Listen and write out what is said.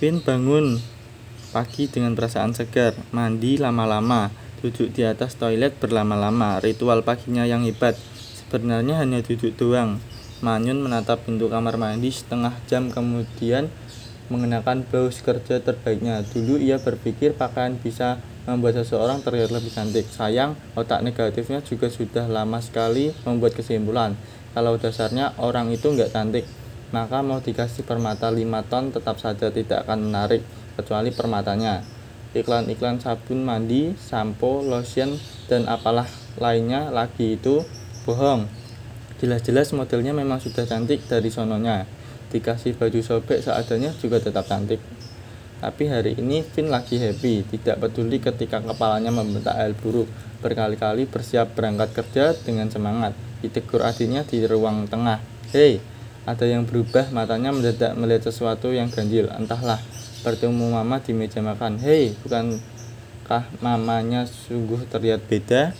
Vin bangun pagi dengan perasaan segar, mandi lama-lama, duduk di atas toilet berlama-lama, ritual paginya yang hebat. Sebenarnya hanya duduk doang. Manyun menatap pintu kamar mandi setengah jam kemudian mengenakan blouse kerja terbaiknya. Dulu ia berpikir pakaian bisa membuat seseorang terlihat lebih cantik. Sayang, otak negatifnya juga sudah lama sekali membuat kesimpulan. Kalau dasarnya orang itu nggak cantik, maka mau dikasih permata 5 ton tetap saja tidak akan menarik kecuali permatanya. Iklan-iklan sabun mandi, sampo, lotion, dan apalah lainnya lagi itu bohong. Jelas-jelas modelnya memang sudah cantik dari sononya. Dikasih baju sobek seadanya juga tetap cantik. Tapi hari ini Vin lagi happy, tidak peduli ketika kepalanya membentak hal buruk. Berkali-kali bersiap berangkat kerja dengan semangat. Ditegur adiknya di ruang tengah. Hei, ada yang berubah, matanya mendadak melihat sesuatu yang ganjil. Entahlah, bertemu mama di meja makan. Hei, bukankah mamanya sungguh terlihat beda?